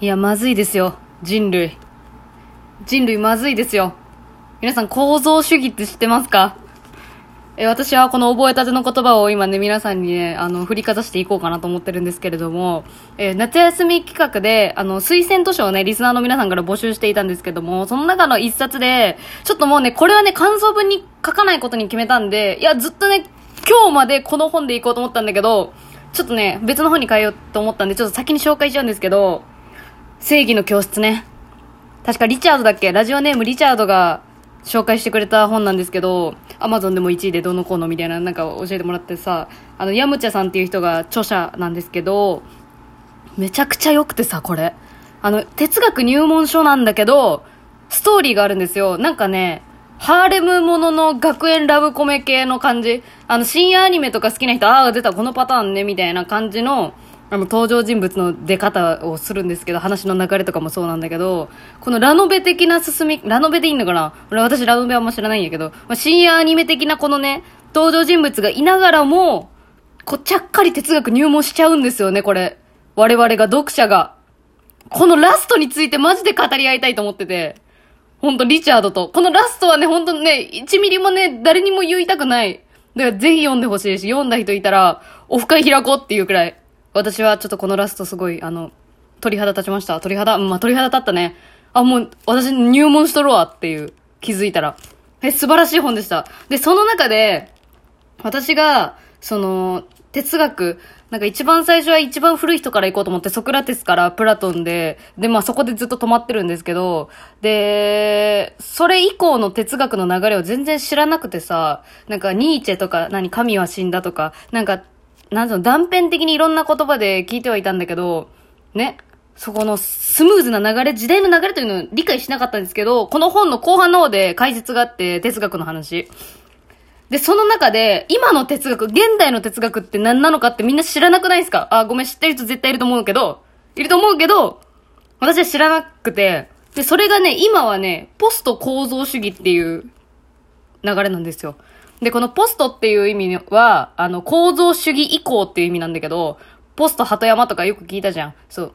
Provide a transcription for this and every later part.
いや、まずいですよ。人類。人類まずいですよ。皆さん構造主義って知ってますか？え私はこの覚えたての言葉を今ね、皆さんにね、あの、振りかざしていこうかなと思ってるんですけれども、えー夏休み企画で、あの、推薦図書をね、リスナーの皆さんから募集していたんですけども、その中の一冊で、ちょっともうね、これはね、感想文に書かないことに決めたんで、いや、ずっとね、今日までこの本でいこうと思ったんだけど、ちょっとね、別の本に変えようと思ったんで、ちょっと先に紹介しちゃうんですけど、正義の教室ね。確かリチャードだっけ？ラジオネームリチャードが紹介してくれた本なんですけど、アマゾンでも1位でどのこうのみたいななんか教えてもらってさ、あの、ヤムチャさんっていう人が著者なんですけど、めちゃくちゃ良くてさ、これ。あの、哲学入門書なんだけど、ストーリーがあるんですよ。なんかね、ハーレムものの学園ラブコメ系の感じ。あの、深夜アニメとか好きな人、ああ、出た、このパターンね、みたいな感じの、あの、登場人物の出方をするんですけど、話の流れとかもそうなんだけど、このラノベ的な進み、ラノベでいいのかな？俺私ラノベはあんま知らないんやけど、まあ、深夜アニメ的なこのね、登場人物がいながらも、こう、ちゃっかり哲学入門しちゃうんですよね、これ。我々が、読者が。このラストについてマジで語り合いたいと思ってて。ほんと、リチャードと。このラストはね、ほんとね、1ミリもね、誰にも言いたくない。だからぜひ読んでほしいし、読んだ人いたら、オフ会開こうっていうくらい。私はちょっとこのラストすごい、あの、鳥肌立ちました。鳥肌、まあ、鳥肌立ったね。あ、もう、私入門しとるわっていう、気づいたら。え、素晴らしい本でした。で、その中で、私が、その、哲学、なんか一番最初は一番古い人から行こうと思って、ソクラテスからプラトンで、で、まあそこでずっと止まってるんですけど、で、それ以降の哲学の流れを全然知らなくてさ、なんかニーチェとか、何、神は死んだとか、なんか、なんぞ断片的にいろんな言葉で聞いてはいたんだけど、ね、そこのスムーズな流れ、時代の流れというのを理解しなかったんですけど、この本の後半の方で解説があって、哲学の話。で、その中で、今の哲学、現代の哲学って何なのかってみんな知らなくないですか？あ、ごめん、知ってる人絶対いると思うけど、いると思うけど、私は知らなくて、で、それがね、今はね、ポスト構造主義っていう流れなんですよ。で、このポストっていう意味は、あの、構造主義以降っていう意味なんだけど、ポスト鳩山とかよく聞いたじゃん。そう。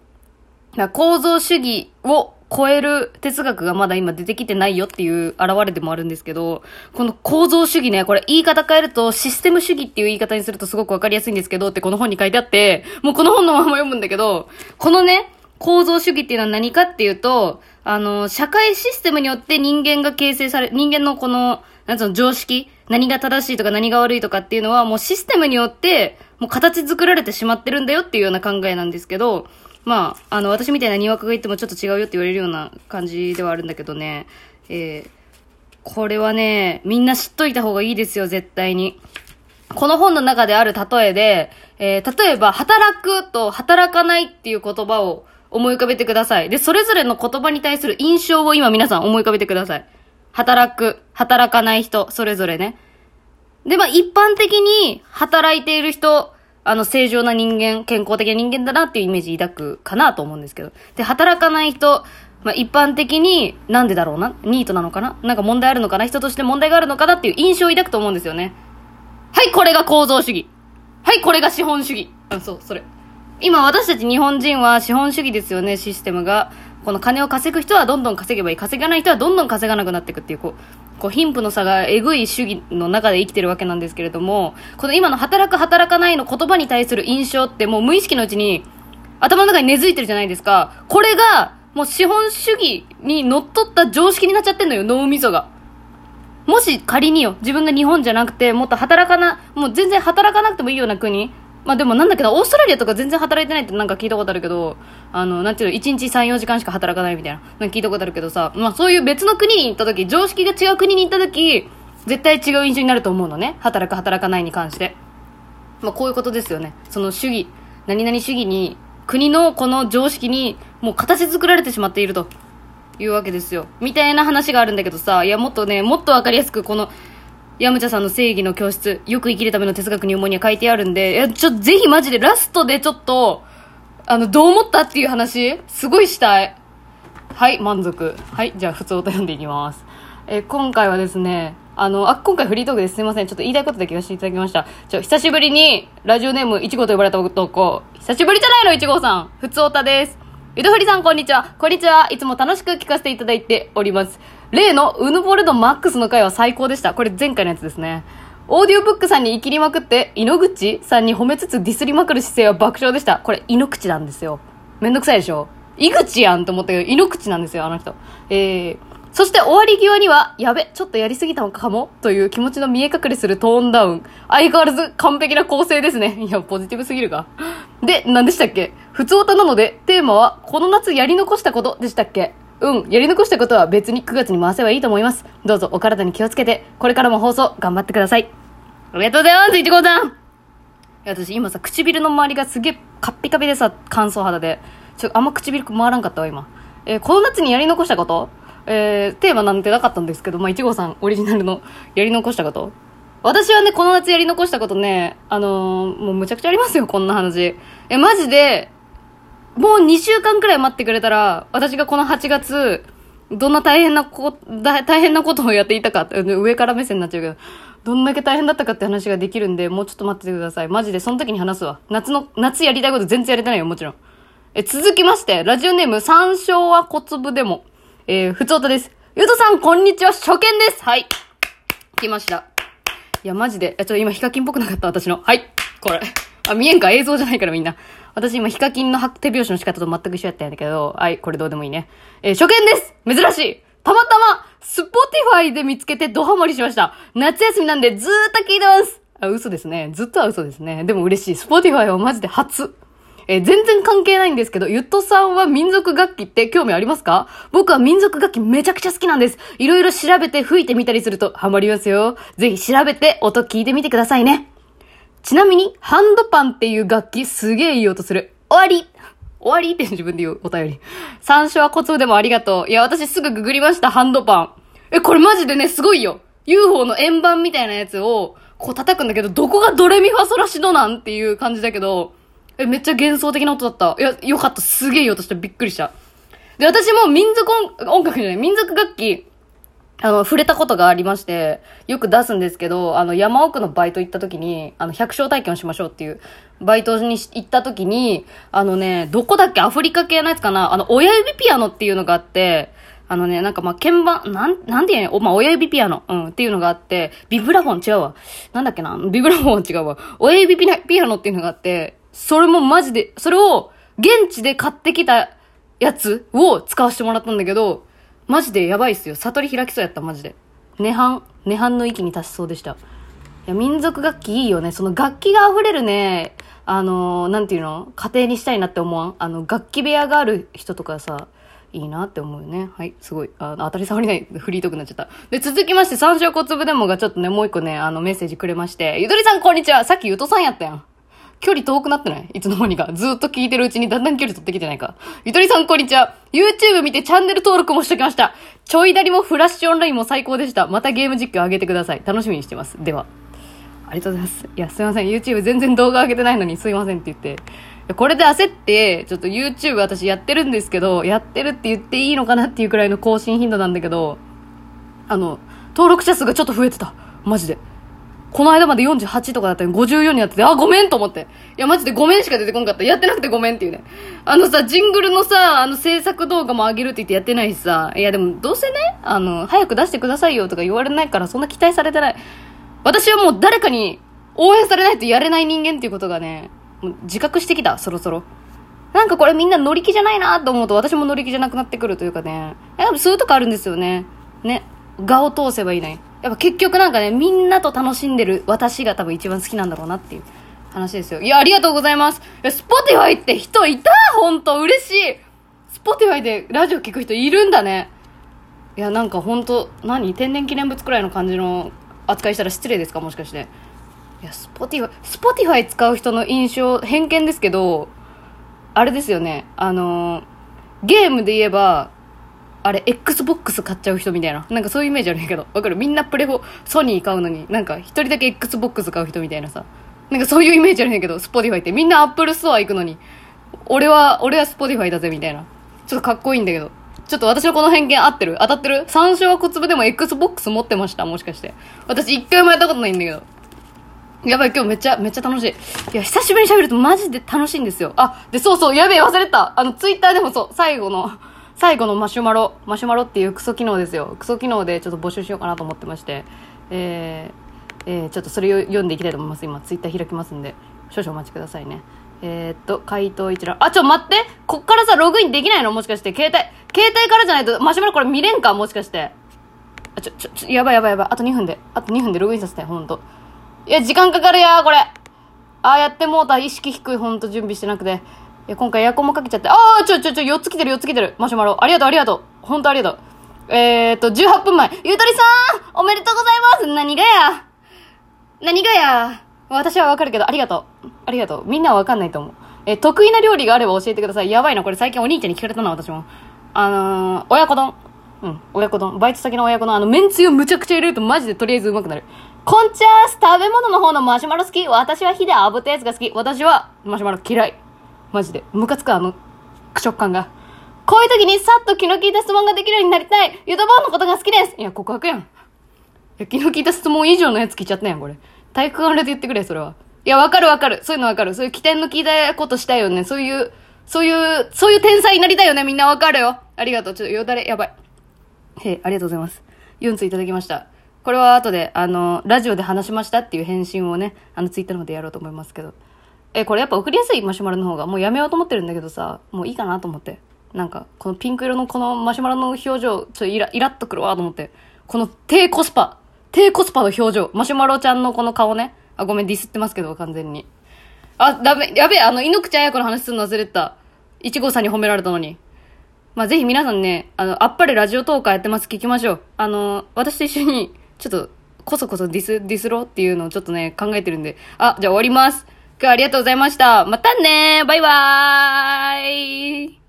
だ構造主義を超える哲学がまだ今出てきてないよっていう現れでもあるんですけど、この構造主義ね、これ言い方変えるとシステム主義っていう言い方にするとすごくわかりやすいんですけどってこの本に書いてあって、もうこの本のまま読むんだけど、このね、構造主義っていうのは何かっていうと、あの、社会システムによって人間が形成され、人間のこの、なんつうの、常識何が正しいとか何が悪いとかっていうのはもうシステムによって、もう形作られてしまってるんだよっていうような考えなんですけど、まあ、あの、私みたいなにわかが言ってもちょっと違うよって言われるような感じではあるんだけどね、えー、これはね、みんな知っといた方がいいですよ、絶対に。この本の中である例えで、えー、例えば、働くと働かないっていう言葉を思い浮かべてください。で、それぞれの言葉に対する印象を今皆さん思い浮かべてください。働く、働かない人、それぞれね。で、まあ、一般的に働いている人、あの、正常な人間、健康的な人間だなっていうイメージ抱くかなと思うんですけど。で、働かない人、まあ、一般的になんでだろうな？ニートなのかな？なんか問題あるのかな？人として問題があるのかなっていう印象を抱くと思うんですよね。はい、これが構造主義。はい、これが資本主義。あ、そう、それ。今私たち日本人は資本主義ですよね、システムが。この金を稼ぐ人はどんどん稼げばいい。稼がない人はどんどん稼がなくなっていくっていう、こう、こう貧富の差がえぐい主義の中で生きてるわけなんですけれども、この今の働く働かないの言葉に対する印象ってもう無意識のうちに頭の中に根付いてるじゃないですか。これがもう資本主義にのっとった常識になっちゃってんのよ、脳みそが。もし仮によ、自分が日本じゃなくて、もっと働かな、もう全然働かなくてもいいような国。まあでもなんだけど、オーストラリアとか全然働いてないってなんか聞いたことあるけど、あの、なんていうの、1日3、4時間しか働かないみたいな、なんか聞いたことあるけどさ、まあそういう別の国に行った時、常識が違う国に行った時、絶対違う印象になると思うのね。働く働かないに関して。まあこういうことですよね。その主義、何々主義に、国のこの常識に、もう形作られてしまっていると。いうわけですよ。みたいな話があるんだけどさ、いや、もっとね、もっとわかりやすく、この、ヤムチャさんの正義の教室、よく生きるための哲学入門には書いてあるんで、いや、ちょ、ぜひマジでラストでちょっと、あの、どう思ったっていう話、すごいしたい。はい、満足。はい、じゃあ、普通歌読んでいきます。え今回はですね、あの、あ、今回フリートークです。すいません。ちょっと言いたいことだけ言わせていただきました。ちょ、久しぶりに、ラジオネーム、いちごと呼ばれた男、久しぶりじゃないの、いちごさん。普通歌です。ゆとふりさん、こんにちは。こんにちは。いつも楽しく聞かせていただいております。例のうぬぼれのマックスの回は最高でした。これ前回のやつですね。オーディオブックさんに生きりまくって、井ノ口さんに褒めつつディスりまくる姿勢は爆笑でした。これ、井ノ口なんですよ。めんどくさいでしょ？井口やんと思ったけど、井ノ口なんですよ、あの人。えー、そして終わり際には、やべ、ちょっとやりすぎたのかも？という気持ちの見え隠れするトーンダウン。相変わらず完璧な構成ですね。いや、ポジティブすぎるか。で、何でしたっけ？普通歌なので、テーマは、この夏やり残したことでしたっけ？うん、やり残したことは別に9月に回せばいいと思います。どうぞお体に気をつけて、これからも放送頑張ってください。ありがとうございます、いちごさん、私今さ、唇の周りがすげえカッピカピでさ、乾燥肌で。ちょ、あんま唇回らんかったわ、今。えーこの夏にやり残したこと？えー、テーマなんてなかったんですけど、まあ、いちごさんオリジナルのやり残したこと私はね、この夏やり残したことね、あのーもうむちゃくちゃありますよ、こんな話。え、マジで、もう2週間くらい待ってくれたら、私がこの8月、どんな大変なこ、だ大変なことをやっていたかって、上から目線になっちゃうけど、どんだけ大変だったかって話ができるんで、もうちょっと待っててください。マジで、その時に話すわ。夏の、夏やりたいこと全然やれてないよ、もちろん。え、続きまして、ラジオネーム、山椒は小粒でも。えー、ふつおたです。ゆうとさん、こんにちは、初見です。はい。来ました。いや、マジで。え、ちょっと今、ヒカキンっぽくなかった、私の。はい。これ。あ、見えんか？映像じゃないからみんな。私今、ヒカキンの手拍子の仕方と全く一緒やったんやけど、はい、これどうでもいいね。えー初見です珍しいたまたま、スポティファイで見つけてドハマりしました。夏休みなんでずーっと聞いてますあ、嘘ですね。ずっとは嘘ですね。でも嬉しい。スポティファイはマジで初。えー全然関係ないんですけど、ゆっとさんは民族楽器って興味ありますか？僕は民族楽器めちゃくちゃ好きなんです。いろいろ調べて吹いてみたりするとハマりますよ。ぜひ調べて音聞いてみてくださいね。ちなみに、ハンドパンっていう楽器すげえいい音する。終わり終わりって自分で言うお便り。山椒はコツでもありがとう。いや、私すぐググりました、ハンドパン。え、これマジでね、すごいよ。UFO の円盤みたいなやつを、こう叩くんだけど、どこがドレミファソラシドなんっていう感じだけど、え、めっちゃ幻想的な音だった。いや、よかった。すげえいい音してびっくりした。で、私も民族音音楽じゃない、民族楽器、あの、触れたことがありまして、よく出すんですけど、あの、山奥のバイト行った時に、あの、百姓体験をしましょうっていう、バイトに行った時に、あのね、どこだっけアフリカ系のやつかなあの、親指ピアノっていうのがあって、あのね、なんかまあ、鍵盤、なん、なんでやねん、お、まあ、親指ピアノ、うん、っていうのがあって、ビブラフォン違うわ。なんだっけなビブラフォン違うわ。親指ピピアノっていうのがあって、それもマジで、それを、現地で買ってきたやつを使わせてもらったんだけど、マジでやばいっすよ。悟り開きそうやった、マジで。涅槃、涅槃の域に達しそうでした。いや、民族楽器いいよね。その楽器が溢れるね、あのーなんていうの？家庭にしたいなって思わん？あの、楽器部屋がある人とかさ、いいなって思うよね。はい、すごい。あ当たり障りないフリートークになっちゃった。で、続きまして、三章小粒でもがちょっとね、もう一個ね、あの、メッセージくれまして、ゆとりさんこんにちはさっきゆとさんやったやん。距離遠くなってない？いつの間にか。ずっと聞いてるうちにだんだん距離取ってきてないか。ゆとりさんこんにちは。YouTube 見てチャンネル登録もしときました。ちょいだりもフラッシュオンラインも最高でした。またゲーム実況上げてください。楽しみにしてます。では。ありがとうございます。いや、すいません。YouTube 全然動画上げてないのにすいませんって言って。これで焦って、ちょっと YouTube 私やってるんですけど、やってるって言っていいのかなっていうくらいの更新頻度なんだけど、あの、登録者数がちょっと増えてた。マジで。この間まで48とかだったのに54になってて、あ、ごめんと思って。いや、マジでごめんしか出てこんかった。やってなくてごめんっていうね。あのさ、ジングルのさ、あの制作動画も上げるって言ってやってないしさ。いや、でもどうせね、あの、早く出してくださいよとか言われないから、そんな期待されてない。私はもう誰かに応援されないとやれない人間っていうことがね、もう自覚してきた、そろそろ。なんかこれみんな乗り気じゃないなと思うと私も乗り気じゃなくなってくるというかね。やっぱそういうとこあるんですよね。ね。画を通せばいいのに。やっぱ結局なんかね、みんなと楽しんでる私が多分一番好きなんだろうなっていう話ですよ。いや、ありがとうございます。いや、スポティファイって人いた？ほんと嬉しい。スポティファイでラジオ聞く人いるんだね。いや、なんかほんと、何？天然記念物くらいの感じの扱いしたら失礼ですか？もしかして。いや、スポティファイ、スポティファイ使う人の印象、偏見ですけど、あれですよね。あのーゲームで言えば、あれ、Xbox 買っちゃう人みたいな。なんかそういうイメージあるんやけど。わかる？みんなプレフォ、ソニー買うのに、なんか一人だけ Xbox 買う人みたいなさ。なんかそういうイメージあるんやけど、スポティファイって。みんな Apple ストア行くのに、俺は、俺はスポティファイだぜみたいな。ちょっとかっこいいんだけど。ちょっと私のこの偏見合ってる？当たってる？山椒は小粒でも Xbox 持ってましたもしかして。私一回もやったことないんだけど。やばい、今日めっちゃ、めっちゃ楽しい。いや、久しぶりに喋るとマジで楽しいんですよ。あ、で、そうそう、やべえ、忘れた。あの、ツイッターでもそう、最後の、最後のマシュマロ、マシュマロっていうクソ機能ですよ。クソ機能でちょっと募集しようかなと思ってまして、えー、えー、ちょっとそれを読んでいきたいと思います。今、ツイッター開きますんで、少々お待ちくださいね。えー、っと、回答一覧。あ、ちょ、待ってこっからさ、ログインできないの？もしかして、携帯。携帯からじゃないと、マシュマロこれ見れんか？もしかして。あ、ちょ、ちょ、ちょ、やばいやばいやばい。あと2分で。あと2分でログインさせて、ほんと。いや、時間かかるやこれ。ああ、やってもうた。意識低い、ほんと準備してなくて。いや、今回エアコンもかけちゃって。ああ、ちょ、ちょ、ちょ、4つ来てる、4つ来てる。マシュマロ。ありがとう、ありがとう。ほんとありがとう。えーっと、18分前。ゆとりさんおめでとうございます何がや？何がや？私はわかるけど、ありがとう。ありがとう。みんなはわかんないと思う。え得意な料理があれば教えてください。やばいな、これ最近お兄ちゃんに聞かれたな、私も。あのー、親子丼。うん、親子丼。バイト先の親子丼。あの、麺つゆむちゃくちゃ入れるとマジでとりあえずうまくなる。こんちゃーす食べ物の方のマシュマロ好き私は火で炙ったやつが好き。私はマシュマロ嫌い。マジで。ムカつくあの、食感が。こういう時にさっと気の利いた質問ができるようになりたい。ゆとぼうのことが好きです。いや、告白やん。いや、気の利いた質問以上のやつ聞いちゃったやん、これ。体育館で言ってくれ、それは。いや、わかるわかる。そういうのわかる。そういう起点の聞いたことしたいよね。そういう、そういう、そういう天才になりたいよね。みんなわかるよ。ありがとう。ちょっとよだれ、やばい。へえ、ありがとうございます。4ついただきました。これは後で、あの、ラジオで話しましたっていう返信をね、あの、ツイッターの方でやろうと思いますけど。え、これやっぱ送りやすいマシュマロの方が、もうやめようと思ってるんだけどさ、もういいかなと思って。なんか、このピンク色のこのマシュマロの表情、ちょっとイラ、イラっとくるわと思って。この低コスパ、低コスパの表情、マシュマロちゃんのこの顔ね。あ、ごめん、ディスってますけど、完全に。あ、ダメ、やべえ、あの、猪口彩子の話するの忘れてた。一号さんに褒められたのに。まあ、ぜひ皆さんね、あの、あっぱれラジオトーカーやってます。聞きましょう。あの、私と一緒に、ちょっと、こそこそディス、ディスろっていうのをちょっとね、考えてるんで。あ、じゃあ終わります。今日はありがとうございました。またねバイバーイ